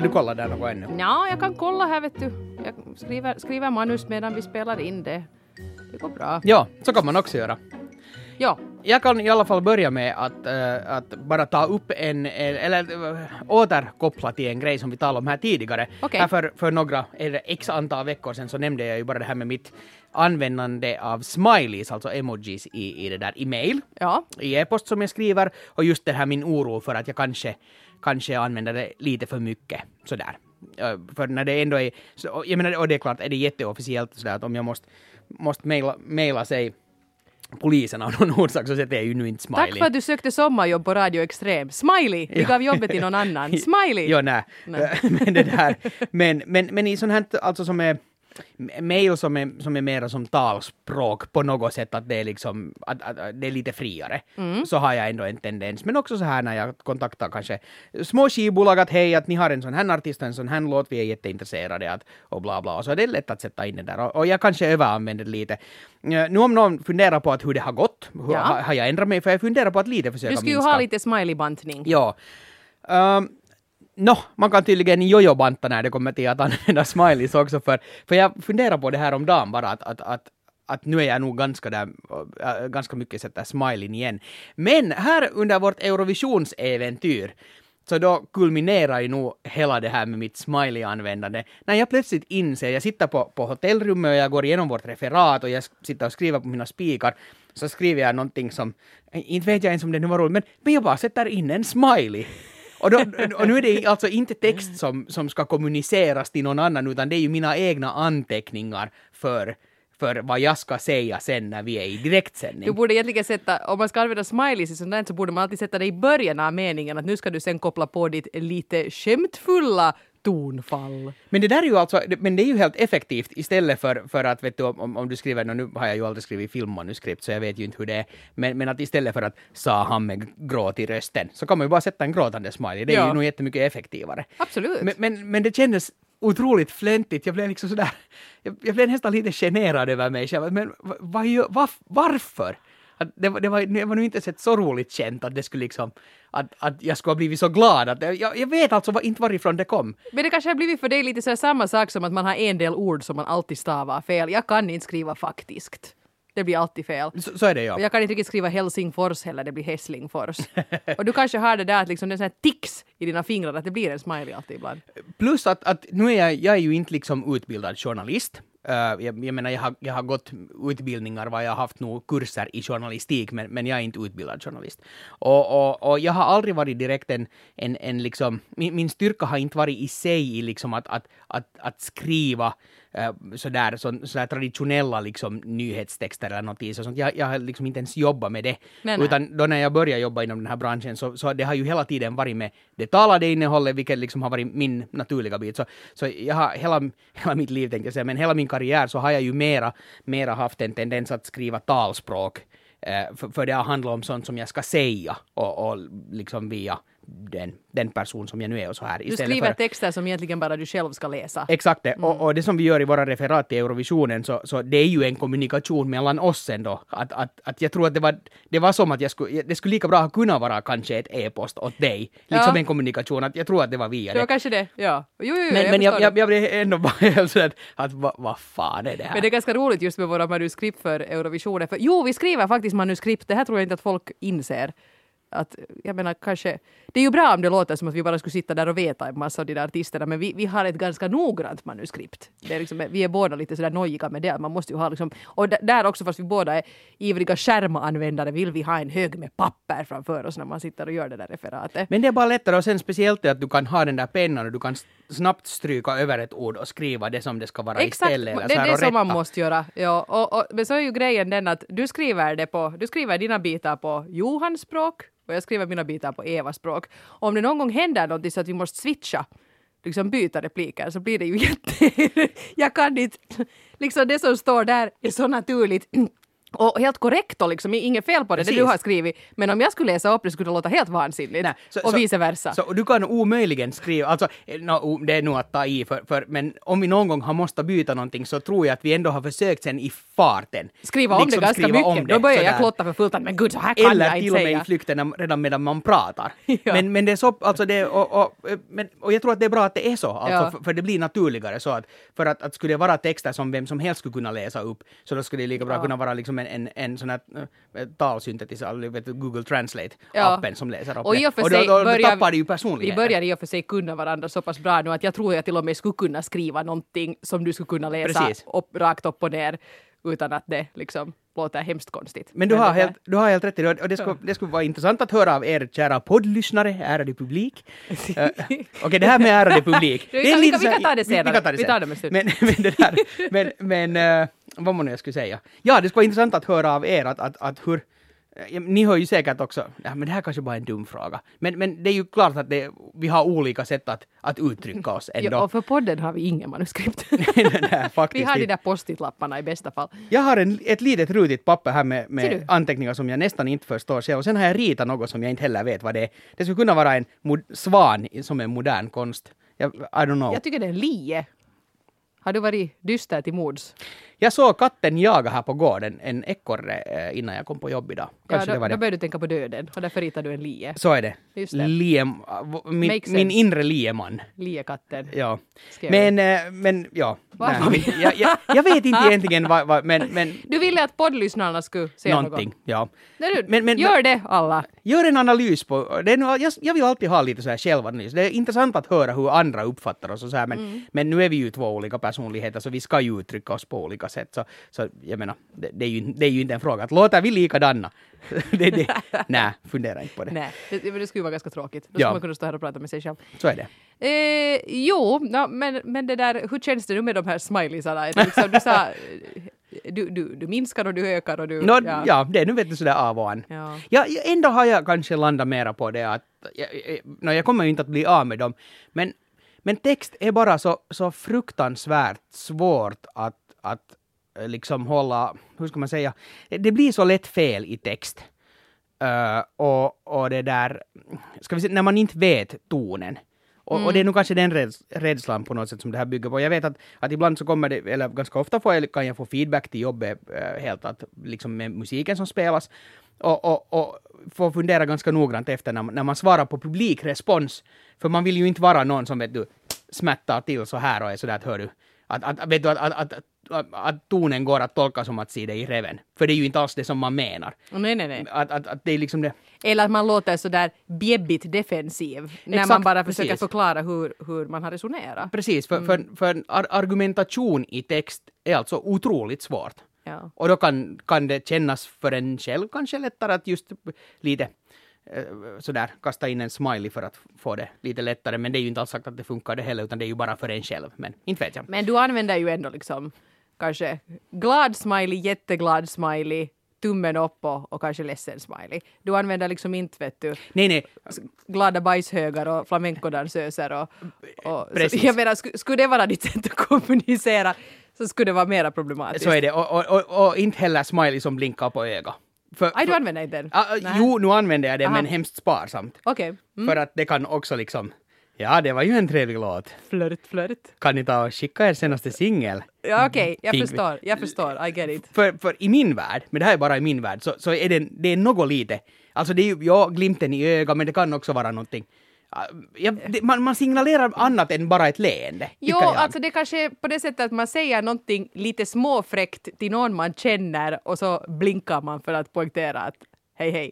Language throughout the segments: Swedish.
Eller du kollar där något ännu? Ja, jag kan kolla här vet du. Jag skriver, skriver manus medan vi spelar in det. Det går bra. Ja, så kan man också göra. Ja, Jag kan i alla fall börja med att, eh, att bara ta upp en, en eller uh, återkoppla till en grej som vi talade om här tidigare. Okej. Här för, för några, eller x antal veckor sedan så nämnde jag ju bara det här med mitt användande av smileys, alltså emojis i, i det där e-mail, ja. i e-post som jag skriver och just det här min oro för att jag kanske, kanske använder det lite för mycket sådär. För när det ändå är, så, jag menar, och det är klart, är det jätteofficiellt sådär att om jag måste, måste mejla, mejla sig polisen av någon orsak så sätter jag ju nu inte smiley. Tack för att du sökte sommarjobb på Radio Extrem. Smiley! Vi gav jobbet till någon annan. Smiley! Jo. Nej. men det där, men, men, men i sånt här, alltså som är mail som är, som är mera som talspråk på något sätt, att det är liksom, att, att, att det är lite friare, Mm. så har jag ändå en tendens. Men också så här när jag kontaktar kanske små skivbolag att hej, att ni har en sån här artist och en sån här låt, vi är jätteintresserade att, och bla bla, och så är det lätt att sätta in det där. Och, och jag kanske överanvänder det lite. Eh, Nu om någon funderar på att hur det har gått, hur, Ja. har, jag ändrat mig? För jag funderar på att lite försöka Du skulle ju minska. ha lite smiley-bantning. Ja. Um, Nå, man kan tydligen jojo-banta när det kommer till att använda smileys också, för, för jag funderar på det här om dagen bara, att, att, att, att nu är jag nog ganska, där, äh, ganska mycket sätter smileyn igen. Men här under vårt Eurovisionsäventyr, så då kulminerar ju nog hela det här med mitt smiley-användande. När jag plötsligt inser, jag sitter på, på hotellrummet och jag går igenom vårt referat och jag sitter och skriver på mina spikar, så skriver jag någonting som, inte vet jag ens om det nu var roligt, men, men jag bara sätter in en smiley. Och, då, och nu är det alltså inte text som, som ska kommuniceras till någon annan, utan det är ju mina egna anteckningar för, för vad jag ska säga sen när vi är i Du direktsändning. borde egentligen sätta, om man ska använda smileys i sånt där så borde man alltid sätta det i början av meningen att nu ska du sen koppla på ditt lite skämtfulla tonfall. Men det där är ju alltså, men det är ju helt effektivt istället för, för att vet du, om, om du skriver, nu har jag ju aldrig skrivit filmmanuskript så jag vet ju inte hur det är, men, men att istället för att sa han med gråt i rösten så kan man ju bara sätta en gråtande smiley, det är Ja. ju nog jättemycket effektivare. Absolut. Men, men, men det kändes otroligt fläntigt. Jag blev liksom sådär, jag, jag blev nästan lite generad över mig själv. Men gör- vad, varför? Att det, var- det, var, det var nu inte sett så roligt känt att det skulle liksom, att, att jag skulle ha blivit så glad. Att, jag, jag vet alltså var, inte varifrån det kom. Men det kanske har blivit för dig lite så samma sak som att man har en del ord som man alltid stavar fel. Jag kan inte skriva faktiskt. Det blir alltid fel. Så, så är det ja. Jag kan inte riktigt skriva Helsingfors heller, det blir Hässlingfors. och du kanske har det där att liksom det är sån här tics i dina fingrar, att det blir en smiley alltid ibland. Plus att, att nu är jag, jag är ju inte liksom utbildad journalist. Uh, jag, jag menar, jag har, jag har gått utbildningar, vad jag har haft nog kurser i journalistik, men, men jag är inte utbildad journalist. Och, och, och jag har aldrig varit direkt en, en, en liksom, min, min styrka har inte varit i sig i liksom att, att, att, att skriva sådär, så, sådär traditionella liksom nyhetstexter eller något och sånt. Jag, jag har liksom inte ens jobbat med det. Nej. Utan då när jag började jobba inom den här branschen så, så det har ju hela tiden varit med det talade innehållet, vilket liksom har varit min naturliga bit. Så, så jag har hela, hela mitt liv tänkte jag säga, men hela min karriär så har jag ju mera, mera haft en tendens att skriva talspråk. Eh, för, för det har handlat om sånt som jag ska säga och, och liksom via den, den person som jag nu är och så här. Du skriver texter som egentligen bara du själv ska läsa. Exakt det. Och, och det som vi gör i våra referat till Eurovisionen, så, så det är ju en kommunikation mellan oss ändå. Att, att, att jag tror att det var, det var som att jag skulle, det skulle lika bra ha kunnat vara kanske ett e-post åt dig. Liksom Ja. en kommunikation, att jag tror att det var via Det var det. kanske det, ja. Jo, jo, jo, Men, jag men jag, jag, jag blev ändå bara helt sådär att vad vad fan är det här? Men det är ganska roligt just med våra manuskript för Eurovisionen. För, jo, vi skriver faktiskt manuskript. Det här tror jag inte att folk inser. Att, jag menar kanske, det är ju bra om det låter som att vi bara skulle sitta där och veta en massa av de där artisterna, men vi, vi har ett ganska noggrant manuskript. Det är liksom, vi är båda lite sådär nojiga med det. Man måste ju ha liksom, och där också, fast vi båda är ivriga skärmanvändare, vill vi ha en hög med papper framför oss när man sitter och gör det där referatet. Men det är bara lättare och sen speciellt att du kan ha den där pennan och du kan snabbt stryka över ett ord och skriva det som det ska vara Exakt, istället. eller det är det som man måste göra. Ja, och, och, men så är ju grejen den att du skriver, det på, du skriver dina bitar på Johans språk och jag skriver mina bitar på Evas språk. Och om det någon gång händer någonting så att vi måste switcha, liksom byta repliker, så blir det ju jätte... jag kan inte... Liksom det som står där är så naturligt och helt korrekt och liksom inget fel på det, det du har skrivit. Men om jag skulle läsa upp det skulle det låta helt vansinnigt. Nej, så- och så- vice versa. Så du kan omöjligen skriva, alltså eh, no, det är nog att ta i, för, för, men om vi någon gång har måste byta någonting så tror jag att vi ändå har försökt sen i farten. skriva om liksom det ganska mycket. om det, Då börjar jag klotta för fullt men gud så här kan Eller jag till inte och med säga. i flykten redan medan man pratar. Ja. Men, men det är så, alltså det, och, och, men, och jag tror att det är bra att det är så, alltså, Ja. för, för det blir naturligare så att, för att, att skulle det vara texter som vem som helst skulle kunna läsa upp, så då skulle det lika bra Ja. kunna vara liksom en, en, en sån här talsyntetisator, vet du, Google Ja. Translate-appen som läser upp Och det. och och då, då, börjar tappar det ju Vi personligheten. börjar i och för sig kunna varandra så pass bra nu att jag tror jag till och med skulle kunna skriva någonting som du skulle kunna läsa Precis. upp, rakt upp och ner utan att det liksom låter hemskt konstigt. Men du har, helt, du har helt rätt i det och det skulle, det skulle vara intressant att höra av er kära poddlyssnare, ärade publik. Eh, Okej, det här med ärade publik. Vi det är kan- vi kan- vi kan ta det Vi, vi senare. kan ta det Vi tar det med stund. Men, men det där, men, men eh, vad var det jag skulle säga? Ja, det skulle vara intressant att höra av er att, att, att hur Ni hör ju säkert också, ja, men det här kanske bara är en dum fråga. Men, men det är ju klart att det, vi har olika sätt att, att uttrycka oss ändå. Ja, och för podden har vi ingen manuskript. Nej, faktiskt vi har de där post-it-lapparna i bästa fall. Jag har en, ett litet rutigt papper här med, med anteckningar som jag nästan inte förstår själv. Och sen har jag ritat något som jag inte heller vet vad det är. Det skulle kunna vara en svan som är modern konst. Jag, I don't know. Jag tycker det är en lie. Har du varit dyster till mods? Jag såg katten jaga här på gården, en ekorre, eh, innan jag kom på jobb idag. Ja, Kanske då, det var då det. börjar du tänka på döden och därför ritar du en lie. Så är det. Just det. Liem, min, min inre liemannen. Liekatten. Ja. Men, eh, men ja. Nej, jag, jag, jag vet inte egentligen vad, vad men, men Du ville att poddlyssnarna skulle säga någonting. något. Ja. Nej, Men- men- gör det alla. Gör en analys på, det är, jag, jag vill alltid ha lite så här självanalys. Det är intressant att höra hur andra uppfattar oss och så här, men, Mm. men nu är vi ju två olika personligheter så vi ska ju uttrycka oss på olika sätt. Så, så jag menar, det, det, är ju, det är ju inte en fråga att låter vi likadana? det, det, nej, fundera inte på det. Nej, det, det skulle vara ganska tråkigt. Då Ja. skulle man kunna stå här och prata med sig själv. Så är det. Eh, jo, no, men, men det där, hur känns det nu med de här smileysarna? Liksom, du sa, du, du, du minskar och du ökar och du... Nå, ja. det är nu vet du sådär av och an. Ja. Ja, ändå har jag kanske landat mera på det att, jag, nå, jag kommer ju inte att bli av med dem, men, men text är bara så, så fruktansvärt svårt att, att liksom hålla, hur ska man säga, det blir så lätt fel i text. Eh, och, och det där, ska vi säga, när man inte vet tonen. Och, och det är nog kanske den räds, rädslan på något sätt som det här bygger på. Jag vet att, att ibland så kommer det, eller ganska ofta får jag, kan jag få feedback till jobbet eh, helt att, liksom med musiken som spelas. Och, och, och få fundera ganska noggrant efter när, man- när man svarar på publikrespons. För man vill ju inte vara någon som vet du, smättar till så här och är sådär att hör du, att, att, vet du, att, att, att, att, tonen går att tolka som att se det i reven. För det är ju inte alls det som man menar. Nej, nej, nej. Att, att, att det är liksom det. Eller att man låter sådär bjebbigt defensiv när man Exakt, bara försöker precis. förklara hur, hur man har resonerat. Precis, för, för, för ar- argumentation i text är alltså otroligt svårt. Ja. Och då kan, kan det kännas för en själv kanske lättare att just lite sådär kasta in en smiley för att få det lite lättare. Men det är ju inte alls sagt att det funkar det heller, utan det är ju bara för en själv. Men inte vet jag. Men du använder ju ändå liksom kanske glad smiley, jätteglad smiley, tummen upp och, och kanske ledsen smiley. Du använder liksom inte vet du Nej, nej. glada bajshögar och flamencodansöser och, och Precis. så, jag menar, skulle, skulle det vara ditt sätt att kommunicera så skulle det vara mera problematiskt. Så är det. Och, och, och, och inte heller smiley som blinkar på ögat. För, Aj, du använder inte den? Ah, ah, Nej. jo, nu använder jag det, Aha. men hemskt sparsamt. Okej. Mm. För att det kan också liksom, ja, det var ju en trevlig låt. Flört, flört. Kan ni ta och skicka er senaste singel? Ja, okej, jag Fink- förstår, jag förstår, I get it. För, för i min värld, men det här är bara i min värld, så, så är det, det är något lite. Alltså det är ju, ja, glimten i ögat, men det kan också vara någonting. Ja, det, man, man signalerar annat än bara ett leende. Jo, jag. alltså det kanske är på det sättet att man säger någonting lite småfräckt till någon man känner och så blinkar man för att poängtera att hej hej,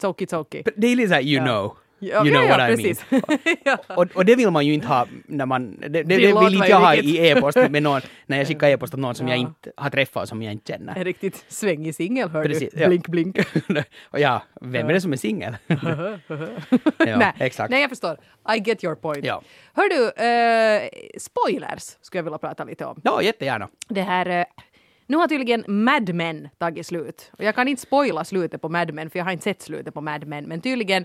toki toki. Det är lite såhär, you Ja. know. Ja, you know ja, what ja, I precis. mean. ja. Och, och det vill man ju inte ha när man... Det, det, det vill inte jag ha i e-post med någon, när jag skickar e-post till någon som jag Ja. inte har träffat och som jag inte känner. En riktigt svängig singel hör Precis, du. Blink blink. och ja, vem är det som är singel? ja, nej, exakt. nej, jag förstår. I get your point. Ja. Hör du, eh, spoilers skulle jag vilja prata lite om. Ja, jättegärna. Det här... eh, nu har tydligen Mad Men tagit slut. Och jag kan inte spoila slutet på Mad Men, för jag har inte sett slutet på Mad Men. Men tydligen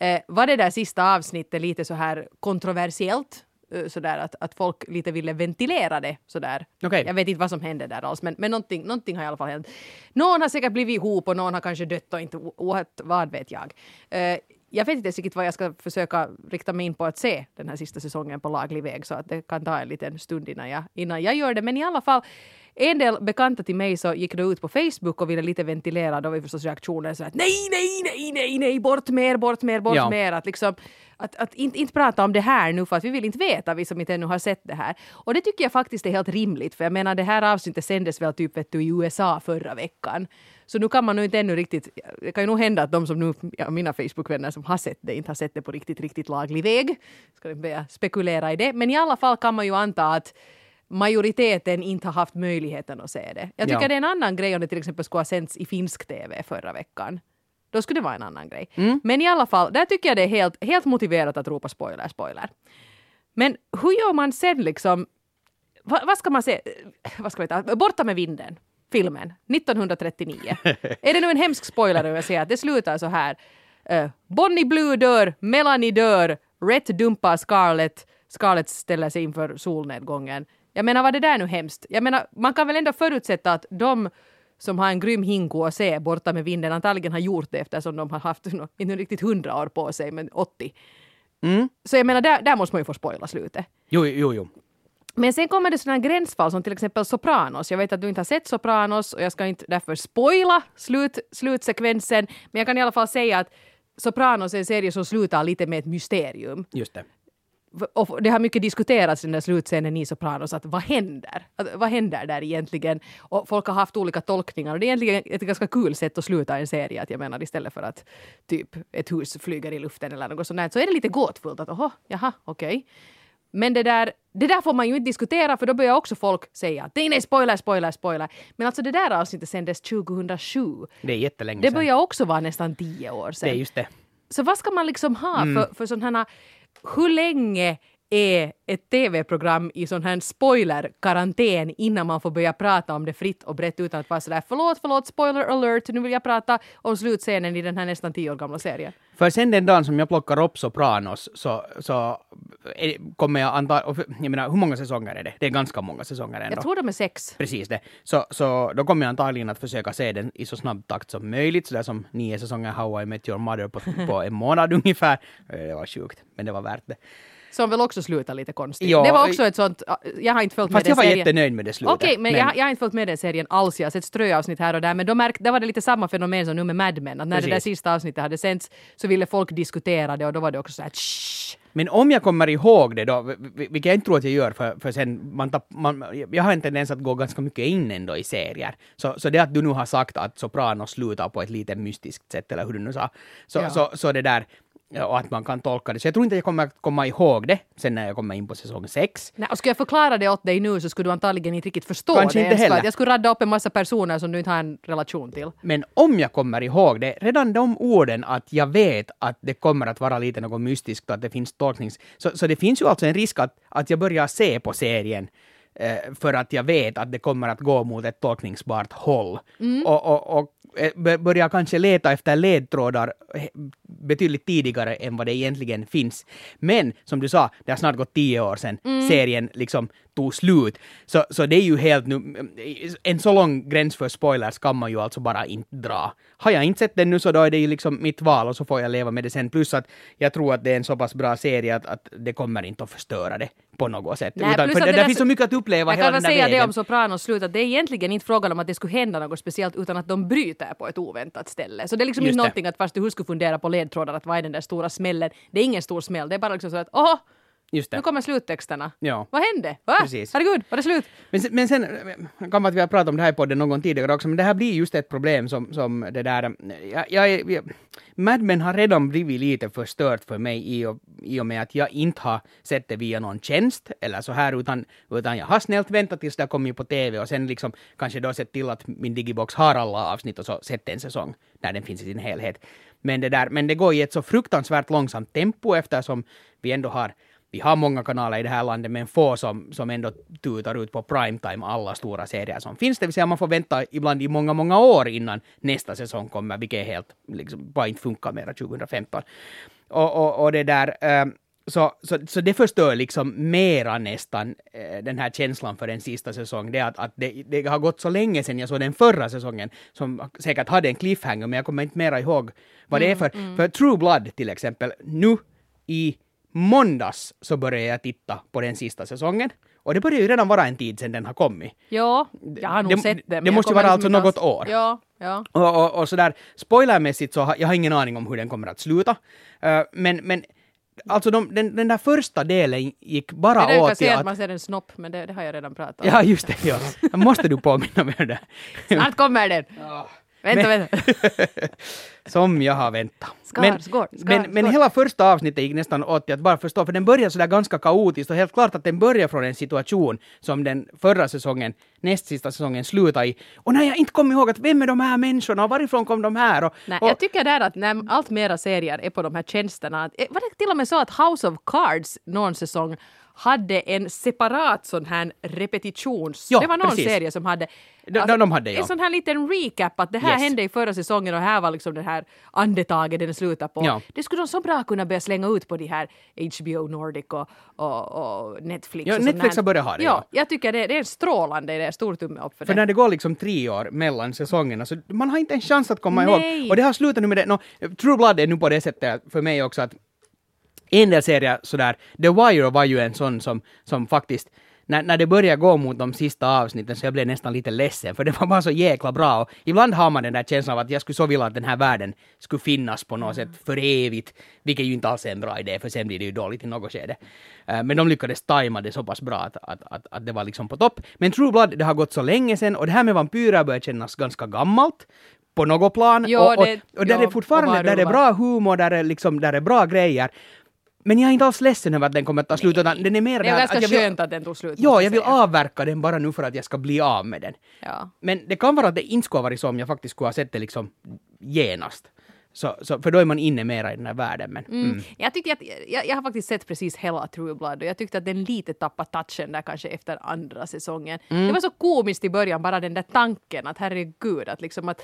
eh, var det där sista avsnittet lite så här kontroversiellt. eh, sådär att, att folk lite ville ventilera det sådär. Okej. Jag vet inte vad som hände där alls men, men någonting, någonting har i alla fall hänt. Någon har säkert blivit ihop och någon har kanske dött och inte what, vad vet jag. Eh, jag vet inte ens riktigt vad jag ska försöka rikta mig in på att se den här sista säsongen på laglig väg så att det kan ta en liten stund innan jag, innan jag gör det. Men i alla fall, en del bekanta till mig så gick då ut på Facebook och ville lite ventilera. Då var förstås reaktionen så att nej, nej, nej, nej, nej, bort mer, bort mer, bort Ja. mer. Att liksom, att, att inte, inte prata om det här nu för att vi vill inte veta, vi som inte ännu har sett det här. Och det tycker jag faktiskt är helt rimligt, för jag menar det här avsnittet sändes väl typ vet du, i USA förra veckan. Så nu kan man nog inte ännu riktigt, det kan ju nog hända att de som nu, ja, mina Facebook-vänner som har sett det, inte har sett det på riktigt, riktigt laglig väg. Ska inte börja spekulera i det, men i alla fall kan man ju anta att majoriteten inte har haft möjligheten att se det. Jag tycker Ja. det är en annan grej om det till exempel skulle ha sänts i finsk TV förra veckan. Då skulle det vara en annan grej. Mm. Men i alla fall, där tycker jag det är helt, helt motiverat att ropa spoiler, spoiler. Men hur gör man sen liksom, vad, vad ska man säga, vad ska vi ta, Borta med vinden, filmen, 1939. är det nu en hemsk spoiler om jag säger att det slutar så här. Uh, Bonnie Blue dör, Melanie dör, Red dumpar Scarlett, Scarlett ställer sig inför solnedgången. Jag menar, var det där nu hemskt? Jag menar, man kan väl ändå förutsätta att de som har en grym hinko att se borta med vinden antagligen har gjort det eftersom de har haft, inte riktigt hundra år på sig, men 80. Mm. Så jag menar, där, där måste man ju få spoila slutet. Jo, jo, jo. Men sen kommer det sådana gränsfall som till exempel Sopranos. Jag vet att du inte har sett Sopranos och jag ska inte därför spoila slut, slutsekvensen. Men jag kan i alla fall säga att Sopranos är en serie som slutar lite med ett mysterium. Just det. Och det har mycket diskuterats den där slutscenen i Sopranos att vad händer? Att, vad händer där egentligen? Och folk har haft olika tolkningar och det är egentligen ett ganska kul sätt att sluta en serie. Att jag menar istället för att typ ett hus flyger i luften eller något sånt där, så är det lite gåtfullt att oho, jaha, okej. Men det där, det där får man ju inte diskutera för då börjar också folk säga att nej, nej, spoiler, spoiler, spoiler. Men alltså det där avsnittet sändes 2007. Det är jättelänge Det sedan. börjar också vara nästan tio år sedan. Det är just det. Så vad ska man liksom ha Mm. för, för sådana här... Hur länge är ett tv-program i sån här spoiler-karantän innan man får börja prata om det fritt och brett utan att vara sådär förlåt, förlåt, spoiler alert, nu vill jag prata om slutscenen i den här nästan tio år gamla serien. För sen den dagen som jag plockar upp Sopranos så, så är, kommer jag anta... Jag menar, hur många säsonger är det? Det är ganska många säsonger ändå. Jag tror de är sex. Precis det. Så, så då kommer jag antagligen att försöka se den i så snabb takt som möjligt, sådär som nio säsonger How I Met Your Mother på, på en månad ungefär. Eh, Det var sjukt, men det var värt det. Som väl också slutar lite konstigt. Ja, det var också ett sånt... Jag har inte följt Fast med jag var den serien. jättenöjd med det slutet. Okej, men, Jag, jag har inte följt med den serien alls. Jag har sett ströavsnitt här och där. Men då, märk, då var det lite samma fenomen som nu med Mad Men. Att när det där Precis. sista avsnittet hade sänts så ville folk diskutera det och då var det också så här Shh! Men om jag kommer ihåg det då, vi- vilket jag inte tror att jag gör för, för sen man, tapp, man Jag har en tendens att gå ganska mycket in ändå i serier. Så, så det att du nu har sagt att Sopranos slutar på ett lite mystiskt sätt, eller hur du nu sa, så, Ja. så, så det där, och att man kan tolka det. Så jag tror inte jag kommer att komma ihåg det sen när jag kommer in på säsong sex. Nej, och skulle jag förklara det åt dig nu så skulle du antagligen inte riktigt förstå Kanske det. inte heller. Jag skulle radda upp en massa personer som du inte har en relation till. Men om jag kommer ihåg det, redan de orden att jag vet att det kommer att vara lite något mystiskt och att det finns tolknings... Så, så det finns ju alltså en risk att, att jag börjar se på serien eh, för att jag vet att det kommer att gå mot ett tolkningsbart håll. Och, och, och b- börjar kanske leta efter ledtrådar eh, betydligt tidigare än vad det egentligen finns. Men som du sa, det har snart gått tio år sedan serien liksom tog slut. Så, så det är ju helt nu... En så lång gräns för spoilers kan man ju alltså bara inte dra. Har jag inte sett den nu så då är det ju liksom mitt val och så får jag leva med det sen. Plus att jag tror att det är en så pass bra serie att, att det kommer inte att förstöra det på något sätt. Nej, Utan, för det, det finns så mycket att uppleva Jag hela kan den där säga det vägen. om Sopranos slut att det är egentligen inte frågan om att det skulle hända något speciellt utan att de bryter på ett oväntat ställe. Så det är liksom Just inte det. någonting att fast du skulle fundera på ledtrådar att vad är den där stora smällen. Det är ingen stor smäll, det är bara liksom så att åh, Just nu det. kommer sluttexterna. Ja. Vad hände? Va? Precis. Herregud, var det slut? Men, sen- men sen, kan vara att vi har pratat om det här i podden någon gång tidigare också, men det här blir just ett problem som, som det där... eh, Jag, jag, jag, Mad Men har redan blivit lite förstört för mig i och, i och med att jag inte har sett det via någon tjänst eller så här, utan, utan jag har snällt väntat tills det har kommit på TV och sen liksom kanske då sett till att min digibox har alla avsnitt och så sett en säsong när den finns i sin helhet. Men det, där, men det går i ett så fruktansvärt långsamt tempo eftersom vi ändå har vi har många kanaler i det här landet, men få som, som ändå tutar ut på primetime alla stora serier som finns. Det vill säga man får vänta ibland i många, många år innan nästa säsong kommer, vilket är helt, liksom, bara inte funkar mer 2015. Och, och, och det där, eh, Så, så, så det förstör liksom mera nästan eh, den här känslan för en sista säsong. Det att, att det, det har gått så länge sedan jag såg den förra säsongen som säkert hade en cliffhanger men jag kommer inte mera ihåg vad det är för. För True Blood till exempel, nu i måndags så började jag titta på den sista säsongen. Och det börjar ju redan vara en tid sedan den har kommit. Ja, jag har nog Det- sett det. men det måste ju vara alltså något alls- år. Ja, ja. Och, och, och sådär, spoilermässigt så har jag har ingen aning om hur den kommer att sluta. Eh, men, men alltså de, den, den där första delen gick bara Det är det jag kan åt till säga att att... man ser en snopp, men det, det har jag redan pratat om. Ja, just det. Ja. Måste du påminna mig om det? Snart kommer den! Vänta, Men- vänta. Som jag har väntat. Skar, men, skar, men, skar, men hela första avsnittet gick nästan åt att bara förstå, för den börjar sådär ganska kaotiskt och helt klart att den börjar från en situation som den förra säsongen, näst sista säsongen, slutade i. Och när jag inte kommer ihåg att vem är de här människorna och varifrån kom de här? Och, Nej, och, jag tycker där att när allt mera serier är på de här tjänsterna, eh, var det till och med så att House of Cards någon säsong hade en separat sån här repetitions... Ja, det var någon precis. serie som hade... De- de- de hade, ja. En sån här liten recap att det här Yes. hände i förra säsongen och här var liksom det här andetaget den slutade på. Ja. Det skulle de så bra kunna börja slänga ut på de här HBO Nordic och, och, och Netflix. Ja, och Netflix har börjat ha det, Ja, ja. jag tycker det, det är strålande idé, stor tumme upp för, För det. när det går liksom tre år mellan säsongerna så man har inte en chans att komma Nej. ihåg. Och det har slutat nu med det. No, True Blood är nu på det sättet för mig också att en del serier sådär, The Wire var ju en sån som, som faktiskt när, när det började gå mot de sista avsnitten så jag blev nästan lite ledsen för det var bara så jäkla bra och ibland har man den där känslan av att jag skulle så vilja att den här världen skulle finnas på något sätt för evigt, vilket ju inte alls är en bra idé för sen blir det ju dåligt i något skede. Eh, Men de lyckades tajma det så pass bra att, att, att, att det var liksom på topp. Men True Blood, det har gått så länge sedan och det här med vampyrer börjar kännas ganska gammalt på något plan. Jo, och, och, det- och där jo, är och fortfarande där är bra humor, där är, liksom, där är bra grejer. Men jag är inte alls ledsen över att den kommer att ta slut, utan den är mer Det är där ganska att jag vill, skönt att den tog slut. Ja, jag vill säga. avverka den bara nu för att jag ska bli av med den. Ja. Men det kan vara att det inte skulle ha varit så om jag faktiskt skulle ha sett det liksom genast. Så, så, för då är man inne mera i den här världen. Men, mm. Jag, tyckte att, jag, jag har faktiskt sett precis hela True Blood och jag tyckte att den lite tappade touchen där kanske efter andra säsongen. Mm. Det var så komiskt i början, bara den där tanken att herregud, att liksom att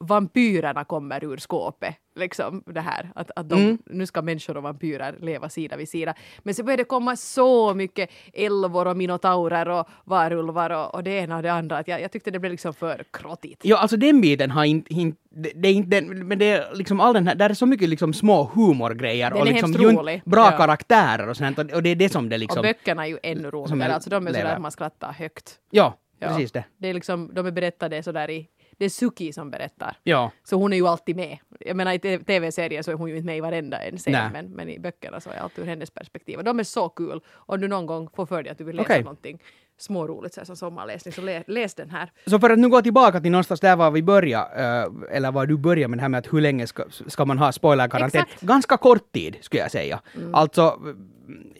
vampyrerna kommer ur skåpet. Liksom det här, att, att de, Mm. nu ska människor och vampyrer leva sida vid sida. Men så började det komma så mycket älvor och minotaurer och varulvar och, och det ena och det andra. Att jag, jag tyckte det blev liksom för krottigt. Ja, alltså den biten har inte... inte det, det är inte den, men det är liksom all den här, där är så mycket liksom små humorgrejer Den och liksom rolig. bra Ja. karaktärer och sånt och, det är det som det liksom... Och böckerna är ju ännu roligare, alltså de är sådär att man skrattar högt. Ja, Ja. precis det. Det är liksom, de är berättade sådär i, det är Suki som berättar. Ja. Så hon är ju alltid med. Jag menar i tv-serien så är hon ju inte med i varenda en scen, men, men i böckerna så är allt ur hennes perspektiv. Och de är så kul. Om du någon gång får för dig att du vill läsa Okej. någonting småroligt så här som sommarläsning, så lä, läs den här. Så för att nu gå tillbaka till någonstans där var vi började, eh, eller var du började med det här med att hur länge ska, ska man ha spoilerkarantän? Ganska kort tid, skulle jag säga. Alltså,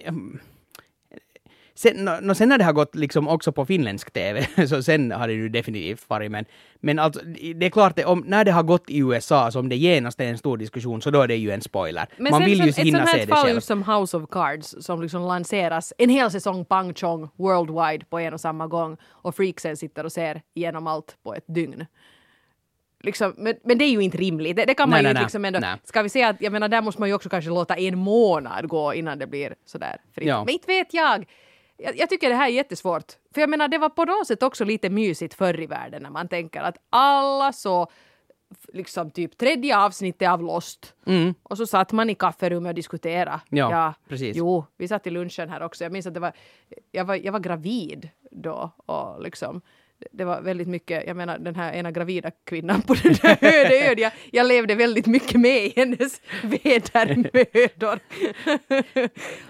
mm, sen, no, no, sen när det har gått liksom också på finländsk TV, så sen har det ju definitivt varit, men, men alltså, det är klart, det, om, när det har gått i USA, så om det genast är en stor diskussion, så då är det ju en spoiler. Men man sen vill ju ett hinna se det fall själv. just som House of Cards som liksom lanseras en hel säsong pang chong worldwide på en och samma gång och freaksen sitter och ser igenom allt på ett dygn. Liksom, men, men det är ju inte rimligt. Det, det kan man Nej, ju nej. liksom ändå... Nej. Ska vi säga att, jag menar där måste man ju också kanske låta en månad gå innan det blir sådär fritt. Ja. Men inte vet jag. Jag. Jag tycker det här är jättesvårt. För jag menar det var på något sätt också lite mysigt förr i världen när man tänker att alla så liksom typ tredje avsnittet av Lost och så satt man i kafferummet och diskuterade. Mm. Ja, precis. Jo, vi satt i lunchen här också. Jag minns att det var, jag var, jag var gravid då och liksom det var väldigt mycket, jag menar den här ena gravida kvinnan på den där öde ön, jag, jag levde väldigt mycket med i hennes vedermödor.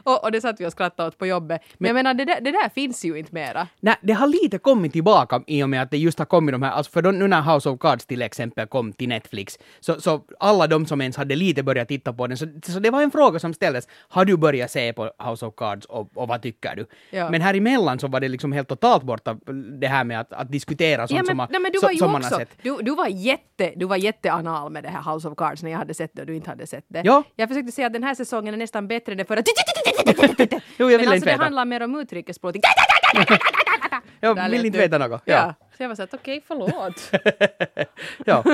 och, och det satt vi och skrattade åt på jobbet. Men, jag menar det där, det där finns ju inte mera. Nej, det har lite kommit tillbaka i och med att det just har kommit de här, alltså för då, nu när House of Cards till exempel kom till Netflix, så, så alla de som ens hade lite börjat titta på den, så, så det var en fråga som ställdes, har du börjat se på House of Cards och, och vad tycker du? Ja. Men här emellan så var det liksom helt totalt borta det här med att, att diskutera sånt Ja, men, som, man, nej, men du var ju som man har också, sett. du, du var jätte, du var jätteanal med det här House of Cards när jag hade sett det och du inte hade sett det. Ja. Jag försökte säga att den här säsongen är nästan bättre än den förra. Jo, jag men vill alltså inte det veta. handlar mer om utrikesspråk. Jag vill inte veta något. Ja. Ja. Jag var så att okej, förlåt. ja.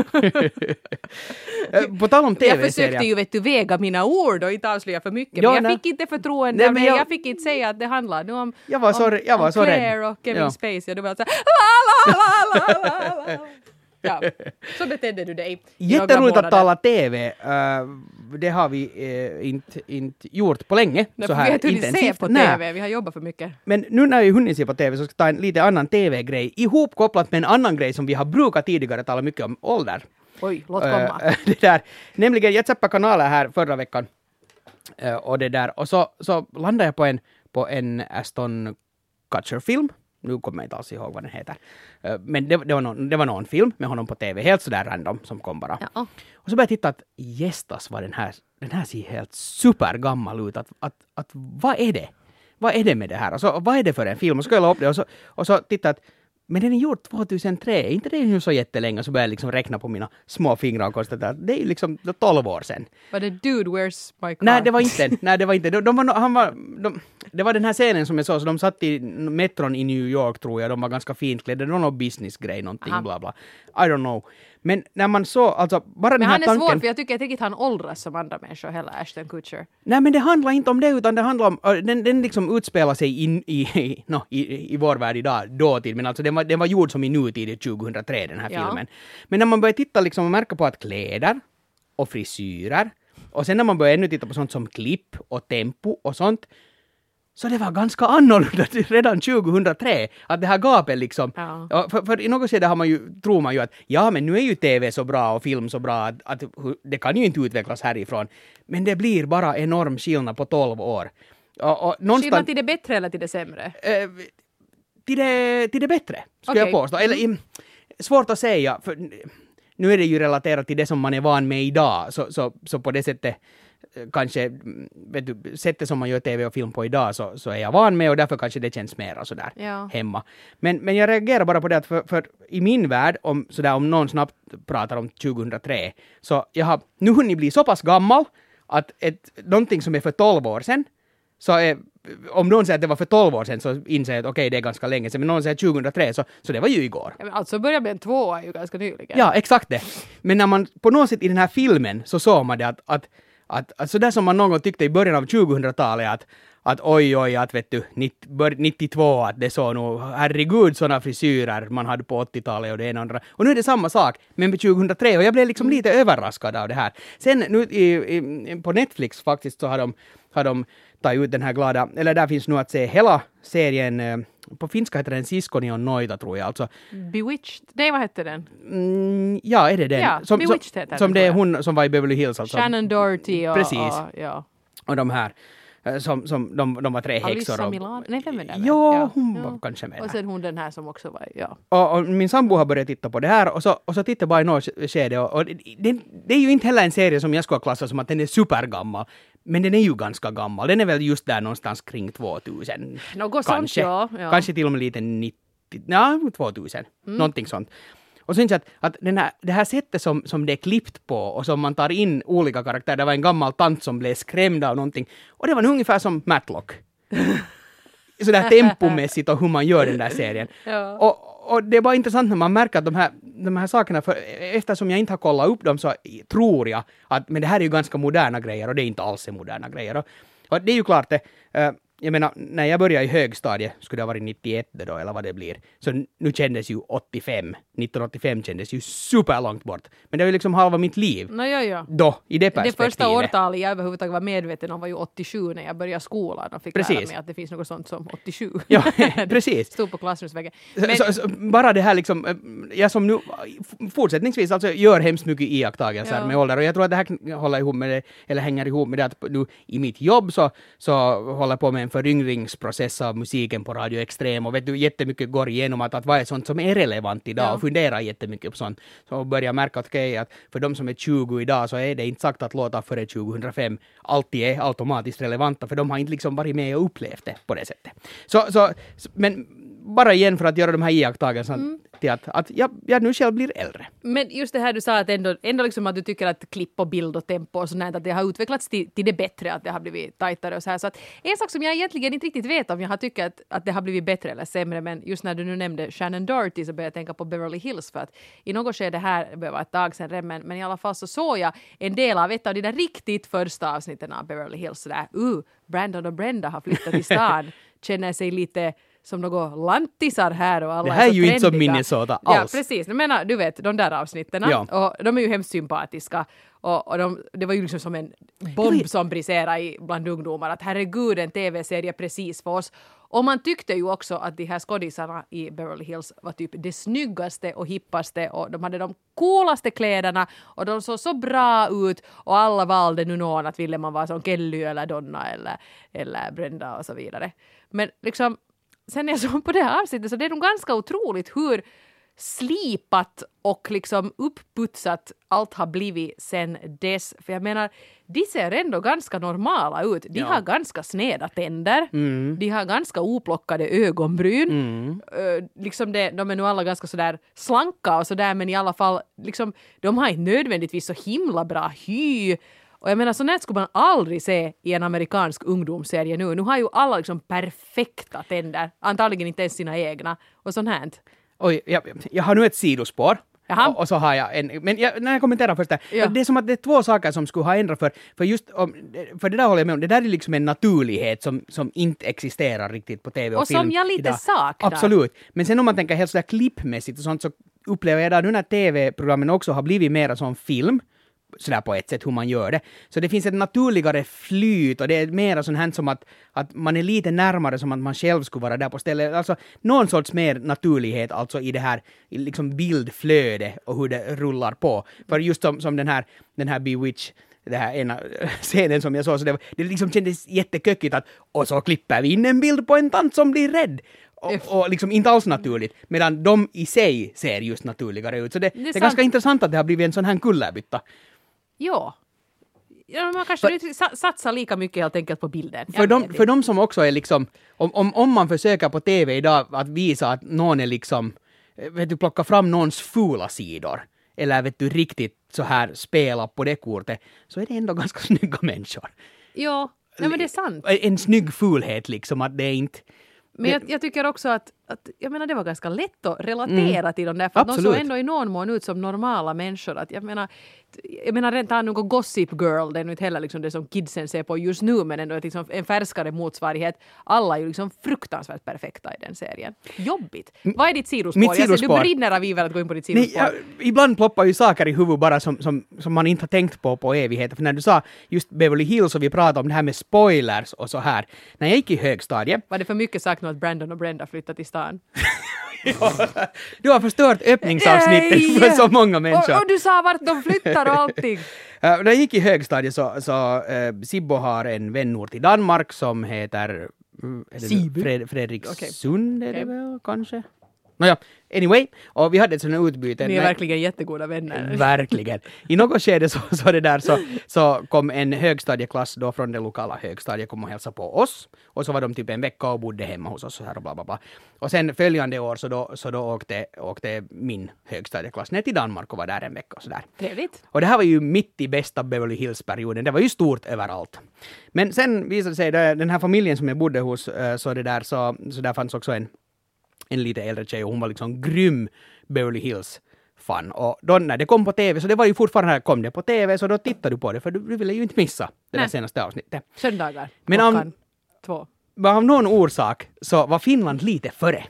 Eh, på tal om Jag försökte tv-serier. ju vet du väga mina ord och inte avslöja för mycket. Ja, men jag nej. fick inte förtroende Nej, men jag- Jag... fick inte säga att det handlar nu om, Jag var så- om, jag var om så rädd. Claire och Kevin Ja. Spacey. Och du var så här, la, la, la, la, la, la. Ja, så betedde du dig. Jätteroligt att tala TV. eh, det har vi uh, inte, inte gjort på länge. Nej, så för vi här har inte hunnit se på. TV, vi har jobbat för mycket. Men nu när vi hunnit se på TV så ska jag ta en lite annan TV-grej ihopkopplat med en annan grej som vi har brukat tidigare tala mycket om, ålder. Oj, låt Eh, komma. det där. Nämligen, jag zappade kanaler här förra veckan. Eh, och det där. Och så, så landade jag på en, på en Aston Kutcher-film. Nu kommer jag inte alls ihåg vad den heter. Eh, men det, det, var någon, det var någon film med honom på TV, helt sådär random, som kom bara. Ja. Och så började jag titta att gästas vad den här, den här ser helt supergammal ut. Att, att, att vad är det? Vad är det med det här? Och så, vad är det för en film? Och så ska jag upp det och så, och så titta att men den är gjord 2003, inte det är så jättelänge. Så började jag liksom räkna på mina små fingrar och konstatera att det är ju liksom 12 år sedan. Var det Dude, where's my car? Nej, det var inte den. Nej, det var inte de, de var, han var, de, Det var den här scenen som jag såg, så de satt i metron i New York tror jag, de var ganska fint klädda, det var någon businessgrej någonting, Aha. bla bla. I don't know. Men när man såg, alltså bara den Men här han är tanken... svår för jag tycker inte riktigt han åldras som andra människor heller, Ashton Kutcher. Nej men det handlar inte om det utan det handlar om, äh, den, den liksom utspelar sig in, i, i, no, i, i vår värld idag, dåtid, men alltså den var, den var gjord som i nutid 2003 den här Ja. filmen. Men när man börjar titta liksom och märka på att kläder och frisyrer och sen när man börjar ännu titta på sånt som klipp och tempo och sånt så det var ganska annorlunda redan 2003. Att det här gapet liksom. Ja. För, för i något skede har man ju, tror man ju att ja men nu är ju TV så bra och film så bra att, att det kan ju inte utvecklas härifrån. Men det blir bara enorm skillnad på 12 år. Och, och någonstans... Skillnad till det bättre eller till det sämre? eh, till, det, till det bättre, skulle Okej. jag påstå. Eller, im, svårt att säga, för nu är det ju relaterat till det som man är van med idag, så, så, så på det sättet kanske, vet du, sättet som man gör TV och film på idag så, så är jag van med och därför kanske det känns mera sådär Ja. hemma. Men, men jag reagerar bara på det att för, för i min värld, om, sådär, om någon snabbt pratar om 2003, så jag har nu hunnit bli så pass gammal att ett, någonting som är för 12 år sedan, så är, om någon säger att det var för 12 år sedan så inser jag att okej, det är ganska länge sedan, men någon säger 2003 så, så det var ju igår. Ja, Alltså börja med en tvåa är ju ganska nyligen. Ja, exakt det. Men när man på något sätt i den här filmen så såg man det att, att, att, att sådär som man någon gång tyckte i början av 2000-talet att, att oj oj, att vet du, 92, att det såg nog, herregud sådana frisyrer man hade på 80-talet och det ena och andra. Och nu är det samma sak, men med 2003 och jag blev liksom lite överraskad av det här. Sen nu i, i, på Netflix faktiskt så har de, har de tagit ut den här glada, eller där finns nu att se hela serien, eh, på finska heter den Siskoni on noita tror jag, alltså Bewitched? Nej, vad hette den? Mm, ja, är det den? Ja, som, som, Bewitched heter som den, det är hon som var i Beverly Hills alltså. Shannon Doherty och... Precis. Och, ja. Och de här, eh, som, som de, de var tre häxor. Alyssa Och, Milano? Nej, vem är det? Ja, hon var kanske med Och sen hon den här som också var... Ja. Och, och min sambo har börjat titta på det här och så, och så tittar jag bara i något skede och, och det, det är ju inte heller en serie som jag skulle klassa som att den är supergammal. Men den är ju ganska gammal. Den är väl just där någonstans kring 2000. Något sånt, kanske. ja, ja. Kanske till och med lite 90, ja 2000. Mm. Någonting sånt. Och så inser jag att, att den här, det här sättet som, som det är klippt på och som man tar in olika karaktärer. Det var en gammal tant som blev skrämd av någonting. Och det var ungefär som Matlock. Sådär tempomässigt och hur man gör den där serien. Ja. Och, och det är bara intressant när man märker att de här, de här sakerna, för eftersom jag inte har kollat upp dem så tror jag att men det här är ju ganska moderna grejer och det är inte alls är moderna grejer. Och, och det är ju klart det, eh, jag menar, när jag började i högstadiet, skulle det ha varit 91 det då, eller vad det blir, så nu kändes ju 85, 1985 kändes ju superlångt bort. Men det var ju liksom halva mitt liv. Nå, ja, ja. Då, i det Det perspektivet. första årtalet jag överhuvudtaget var medveten om var ju 87 när jag började skolan och fick lära Precis. mig att det finns något sånt som 87. Ja, precis. Stod på klassrumsväggen. Så, Men, så, så, bara det här liksom, eh, jag som nu fortsättningsvis alltså gör hemskt mycket iakttagelser Ja. med ålder och jag tror att det här hålla ihop med det, eller hänger ihop med det att nu i mitt jobb så, så håller jag på med en föryngringsprocess av musiken på Radio Extrem och vet du jättemycket går igenom att, att vad är sånt som är relevant idag Ja. och funderar jättemycket på sånt. Så börjar märka att okej, att för de som är 20 idag så är det inte sagt att låtar före 2005 alltid är automatiskt relevanta för de har inte liksom varit med och upplevt det på det sättet. Så, så- men bara igen för att göra de här iakttagelserna Mm. till att, att jag, jag nu själv blir äldre. Men just det här du sa att ändå, ändå liksom att du tycker att klipp och bild och tempo och sånt att det har utvecklats till, till det bättre, att det har blivit tajtare och så här. Så att en sak som jag egentligen inte riktigt vet om jag har tyckt att, att det har blivit bättre eller sämre, men just när du nu nämnde Shannon Doherty så började jag tänka på Beverly Hills för att i något skede här, det var ett tag sedan redan, men, men i alla fall så såg jag en del av ett av de där riktigt första avsnitten av Beverly Hills sådär, uh, Brandon och Brenda har flyttat till stan, känner sig lite som några lantisar här och alla Det här är så ju inte som trendiga. Minnesota Ja, alls. precis. Jag menar, du vet, de där avsnitten. Ja. Och de är ju hemskt sympatiska. Och, och de, det var ju liksom som en bomb som briserade i, bland ungdomar. Att herregud, en tv-serie precis för oss. Och man tyckte ju också att de här skådisarna i Beverly Hills var typ det snyggaste och hippaste och de hade de coolaste kläderna och de såg så bra ut och alla valde nu någon att ville man vara som Kelly eller Donna eller, eller Brenda och så vidare. Men liksom sen när jag såg på det här avsnittet så det är nog ganska otroligt hur slipat och liksom uppputsat allt har blivit sen dess. För jag menar, de ser ändå ganska normala ut. De Ja. har ganska sneda tänder. Mm. De har ganska oplockade ögonbryn. Ö, liksom det, de är nu alla ganska sådär slanka och sådär men i alla fall, liksom, de har inte nödvändigtvis så himla bra hy. Och jag menar, sånt här skulle man aldrig se i en amerikansk ungdomsserie nu. Nu har ju alla liksom perfekta tänder. Antagligen inte ens sina egna. Och sånt här. Oj, jag, jag har nu ett sidospår. Och, och så har jag en, men jag, när jag kommenterar först där, Ja. det är som att det är två saker som skulle ha ändrat för, för just om, för det där håller jag med om, det där är liksom en naturlighet som, som inte existerar riktigt på tv och, Och film som jag lite idag. saknar. Absolut. Men sen om man tänker helt sådär klippmässigt och sånt så upplever jag idag nu när tv-programmen också har blivit mera som film, sådär på ett sätt hur man gör det. Så det finns ett naturligare flyt och det är mera sånt här som att, att man är lite närmare som att man själv skulle vara där på stället. Alltså någon sorts mer naturlighet alltså i det här i liksom bildflöde och hur det rullar på. För just som, som den här, den här Bewitch det här ena scenen som jag såg, så det, var- det liksom kändes jättekökigt att och så klipper vi in en bild på en tant som blir rädd. Och, och liksom inte alls naturligt, medan de i sig ser just naturligare ut. Så det, Det är det är, ganska intressant att det har blivit en sån här kullerbytta. Ja. ja man kanske sa- satsar lika mycket helt enkelt på bilden. För de, för de som också är liksom, om, om, om man försöker på TV idag att visa att någon är liksom, vet du, plocka fram någons fula sidor, eller vet du, riktigt så här spela på det kortet, så är det ändå ganska snygga människor. Ja, nej, men det är sant. En snygg fulhet liksom, att det är inte... Men jag, jag tycker också att, att, jag menar det var ganska lätt att relatera till dem där, för att de såg Mm. Absolut. ändå i någon mån ut som normala människor. Att jag menar, jag menar rent av någon Gossip Girl, det är nu inte heller liksom det som kidsen ser på just nu, men ändå ett liksom en färskare motsvarighet. Alla är ju liksom fruktansvärt perfekta i den serien. Jobbigt. Vad är ditt sidospår? Mitt Jag ser, sidospår. du brinner av iver att gå in på ditt Nej, sidospår. ja, ibland ploppar ju saker i huvudet bara som, som, som man inte har tänkt på på evigheter. För när du sa just Beverly Hills och vi pratade om det här med spoilers och så här. När jag gick i högstadiet Var det för mycket sagt nu att Brandon och Brenda flyttat till stan? Du har förstört öppningsavsnittet Nej! för så många människor. Och, och du sa vart de flyttar och allting. Eh, när jag gick i högstadiet så, så uh, Sibbo har en vänort i Danmark som heter mm? Fred, Fredrik Okej. Sund är det väl kanske? Nåja, anyway, och vi hade ett sådant utbyte. Ni är verkligen jättegoda vänner. Verkligen. I något skede så, så, det där, så, så kom en högstadieklass då från det lokala högstadiet kom och hälsade på oss. Och så var de typ en vecka och bodde hemma hos oss så här och bla bla bla. Och sen följande år så då, så då åkte, åkte min högstadieklass ner till Danmark och var där en vecka och sådär. Trevligt. Och det här var ju mitt i bästa Beverly Hills-perioden. Det var ju stort överallt. Men sen visade det sig, den här familjen som jag bodde hos, eh, så det där, så, så där fanns också en, en lite äldre tjej och hon var liksom grym Beverly Hills fan. Och då när det kom på TV, så det var ju fortfarande, kom det på TV, så då tittade du på det, för du, du ville ju inte missa det där senaste avsnittet. Söndagar. Men om- klockan två. Men av någon orsak så var Finland lite före.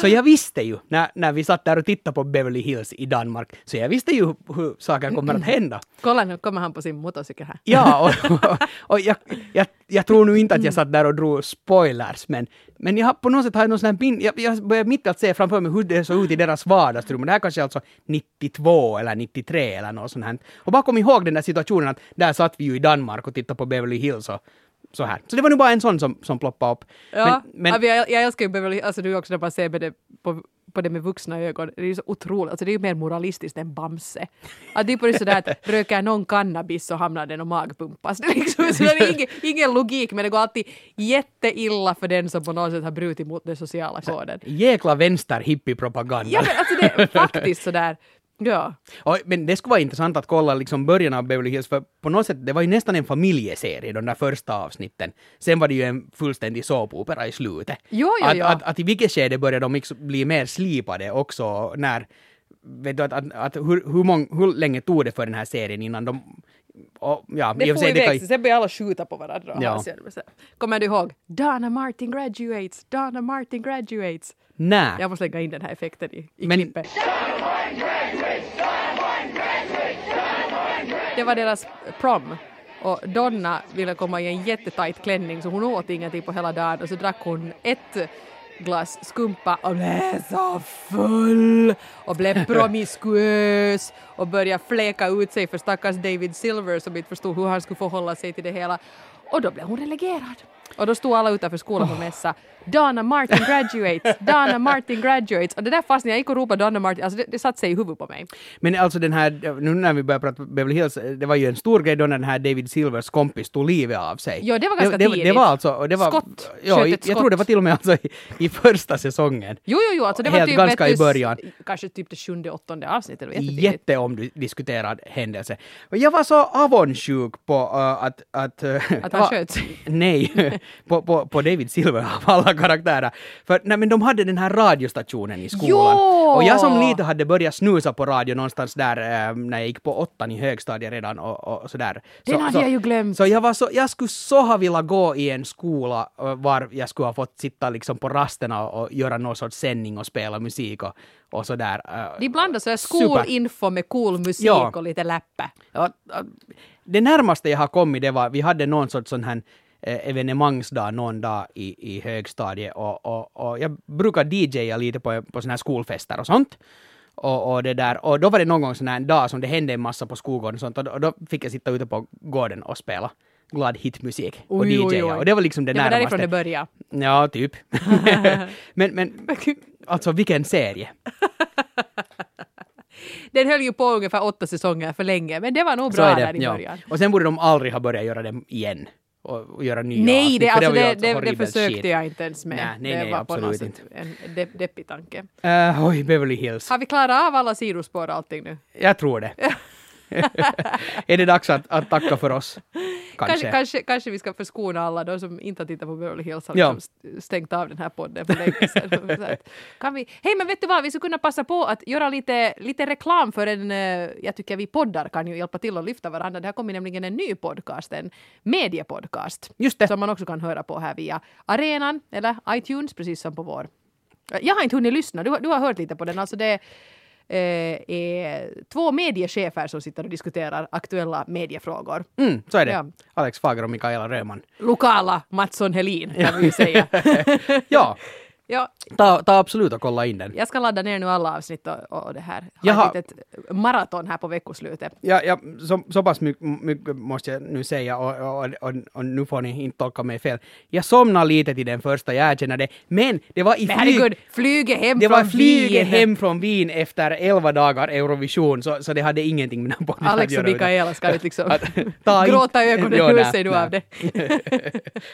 Så jag visste ju, när, när vi satt där och tittade på Beverly Hills i Danmark, så jag visste ju hur saker kommer att hända. Kolla nu kommer han på sin motorcykel här. Ja, och, och, och jag, jag, jag tror nu inte att jag satt där och drog spoilers, men, men jag har på något sätt har jag någon sån här bild, jag, jag börjar mitt att se framför mig hur det såg ut i deras vardagsrum. Det här kanske är alltså 92 eller 93 eller något sånt här. Och bara kom ihåg den där situationen att där satt vi ju i Danmark och tittade på Beverly Hills och så här. Så det var nu bara en sån som, som ploppade upp. Ja, men, men, ja, jag, jag älskar ju Beverly alltså du också när man ser det på, på det med vuxna ögon. Det är ju så otroligt, alltså det är ju mer moralistiskt än Bamse. Att det är på det sådär att röker någon cannabis så hamnar den och magpumpas. Det är liksom så det är ingen, ingen logik men det går alltid jätteilla för den som på något sätt har brutit mot den sociala koden. Jäkla vänster hippiepropaganda. Ja men alltså det är faktiskt sådär, ja. Och, men det skulle vara intressant att kolla liksom början av Beverly Hills, för på något sätt, det var ju nästan en familjeserie, de där första avsnitten. Sen var det ju en fullständig såpopera i slutet. Jo, jo, att, jo. Att, att i vilket skede började de liksom bli mer slipade också, när Vet du att, att, att hur, hur, mång, hur länge tog det för den här serien innan de... Och, ja, Det får sig, det kan iväg sig, sen börjar alla skjuta på varandra. och Ja. Kommer du ihåg? Donna Martin graduates, Donna Martin graduates. Nej. Jag måste lägga in den här effekten i, i Men- klippet. Det var deras prom. Och Donna ville komma i en jättetajt klänning så hon åt ingenting på hela dagen och så drack hon ett glas skumpa och blev så full och blev promiskuös och började fläka ut sig för stackars David Silver som inte förstod hur han skulle förhålla sig till det hela. Och då blev hon relegerad. Och då stod alla utanför skolan på mässa. Donna Martin graduates, Donna Martin graduates. Och det där fast när jag gick och ropade Donna Martin, alltså det, det satte sig i huvudet på mig. Men alltså den här, nu när vi börjar prata Beverly Hills, det var ju en stor grej då när den här David Silvers kompis tog livet av sig. Ja, det var ganska det, det, det tidigt. var alltså, det var, Skott. Ja, jag, jag tror det var till och med alltså i, i första säsongen. Jo, jo, jo, alltså det var Helt typ ganska i början. Kanske typ det sjunde, åttonde avsnittet. Jätteomdiskuterad händelse. Och jag var så avundsjuk på uh, att... Att, uh, Att han sköt sig. Nej, på, på, på David Silver av alla karaktärer. För nej, men de hade den här radiostationen i skolan. Jo! Och jag som lite hade börjat snusa på radio någonstans där eh, när jag gick på åttan i högstadiet redan och, och, och sådär. Den så, hade så, jag ju glömt. Så jag, var så, jag skulle så ha velat gå i en skola eh, var jag skulle ha fått sitta liksom på rasterna och göra någon sorts sändning och spela musik och, och sådär. eh, De blandar sådär skolinfo med cool musik Ja. och lite läppe. Ja, det närmaste jag har kommit det var, vi hade någon sorts sån här evenemangsdag någon dag i, i högstadiet och, och, och jag brukar DJa lite på, på såna här skolfester och sånt. Och, och, det där, och då var det någon gång sån här dag som det hände en massa på skolgården och sånt och då, och då fick jag sitta ute på gården och spela glad hitmusik och Oj, DJa. oj, oj. Och det var liksom det, Det var närmaste. därifrån det började. Ja, typ. men, men alltså vilken serie. Den höll ju på ungefär åtta säsonger för länge, men det var nog bra är där det. i Ja. början. Och sen borde de aldrig ha börjat göra det igen. Och, och göra nya Nej, det, alltså det, alltså det, det horribelt försökte shit. jag inte ens med. Nej, nej, det nej, var på något sätt en de, deppig tanke. Uh, oj, Beverly Hills. Har vi klarat av alla sidospår och allting nu? Jag tror det. är det dags att, att tacka för oss? Kanske. Kanske, kanske, kanske vi ska förskona alla de som inte har tittat på Beverly Hills har Ja. liksom st- stängt av den här podden för länge sedan. Kan vi, hej men vet du vad, vi skulle kunna passa på att göra lite, lite reklam för en, eh, jag tycker vi poddar kan ju hjälpa till att lyfta varandra. Det har kommit nämligen en ny podcast, en mediepodcast. Just det. Som man också kan höra på här via arenan eller iTunes, precis som på vår. Jag har inte hunnit lyssna, du, du har hört lite på den. Alltså det är två mediechefer som sitter och diskuterar aktuella mediefrågor. Mm, så är det. Ja. Alex Fager och Mikaela Röman. lokala Mattsson Helin kan vi säga. Ja, ja, ta, ta absolut och kolla in den. jag ska ladda ner nu alla avsnitt och, och det här. Ha Jaha. ett litet maraton här på veckoslutet. Ja, ja, så, så pass mycket, mycket måste jag nu säga och, och, och, och nu får ni inte tolka mig fel. Jag somnade lite till den första, jag erkänner det. Men det var i Men flyg... herregud, flyget hem Det från var flyget Wien. hem från Wien efter elva dagar Eurovision, så, så det hade ingenting med den att Alex och göra, Mikaela ska inte liksom att- ta gråta ögonen Jo, ur sig nu av det.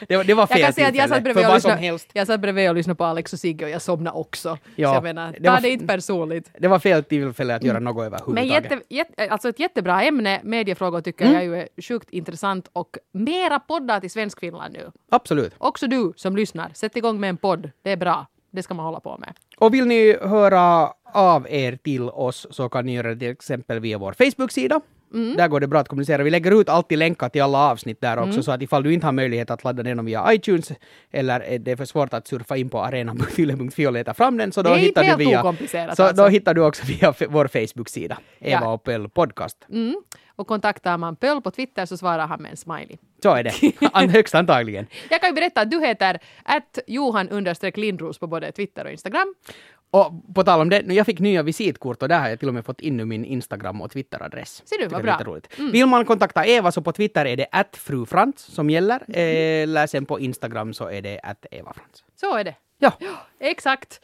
det, det var fel Jag kan säga att satt, bredvid och lyssnade, jag satt bredvid och lyssnade på Alex och Sigge och jag somnade också. Ja, så jag menar, det var- det inte personligt. Det var fel tillfälle att göra något Men överhuvudtaget. jätte, jätte, alltså ett jättebra ämne, mediefrågor tycker Mm. jag ju är sjukt intressant och mera poddar till Svenskfinland nu. Absolut. Också du som lyssnar, sätt igång med en podd. Det är bra. Det ska man hålla på med. Och vill ni höra av er till oss så kan ni göra det till exempel via vår Facebook-sida. Mm. Där går det bra att kommunicera. Vi lägger ut alltid länkar till alla avsnitt där också, Mm. så att ifall du inte har möjlighet att ladda ner dem via iTunes eller är det för svårt att surfa in på arenan.yle.fi och leta fram den, så då Det är hittar du helt via... okomplicerat Så alltså. då hittar du också via vår Facebook-sida, Eva Ja. och Pöll Podcast. Mm. Och kontaktar man Pöl på Twitter så svarar han med en smiley. Så är det. An- Högst antagligen. Jag kan ju berätta att du heter att Johan Lindros på både Twitter och Instagram. Och på tal om det, nu jag fick nya visitkort och där har jag till och med fått in nu min Instagram och Twitter-adress. Ser du, vad det är bra. Mm. Vill man kontakta Eva så på Twitter är det att frufrans som gäller. Mm. Eller sen på Instagram så är det att Eva Frans. Så är det. Ja, Exakt.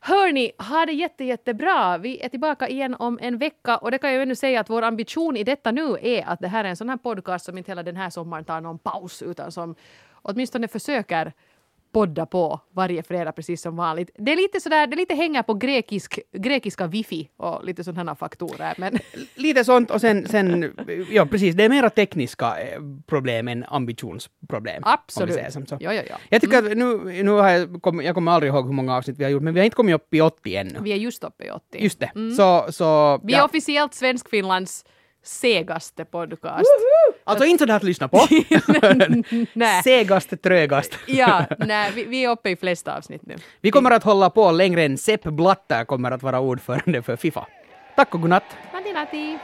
Hörni, ha det jätte, jättebra. Vi är tillbaka igen om en vecka och det kan jag ännu säga att vår ambition i detta nu är att det här är en sån här podcast som inte hela den här sommaren tar någon paus utan som åtminstone försöker podda på varje fredag precis som vanligt. Det är lite sådär, det lite hänger på grekisk, grekiska wifi och lite sådana faktorer. Men Lite sånt och sen, sen, ja precis, det är mera tekniska eh, problem än ambitionsproblem. absolut. Ja, ja, ja. Jag tycker att nu, nu har jag, kom, jag kommer aldrig ihåg hur många avsnitt vi har gjort, men vi har inte kommit upp i 80 ännu. Vi är just uppe i 80. Just det. Så, så, Vi är ja. officiellt Svenskfinlands segaste podcast. Alltså inte sådär att lyssna på. Segaste, trögaste. Ja, nej, vi, vi är uppe i flesta avsnitt nu. Vi kommer att hålla på längre än Sepp Blatter kommer att vara ordförande för Fifa. Tack och godnatt. Natti.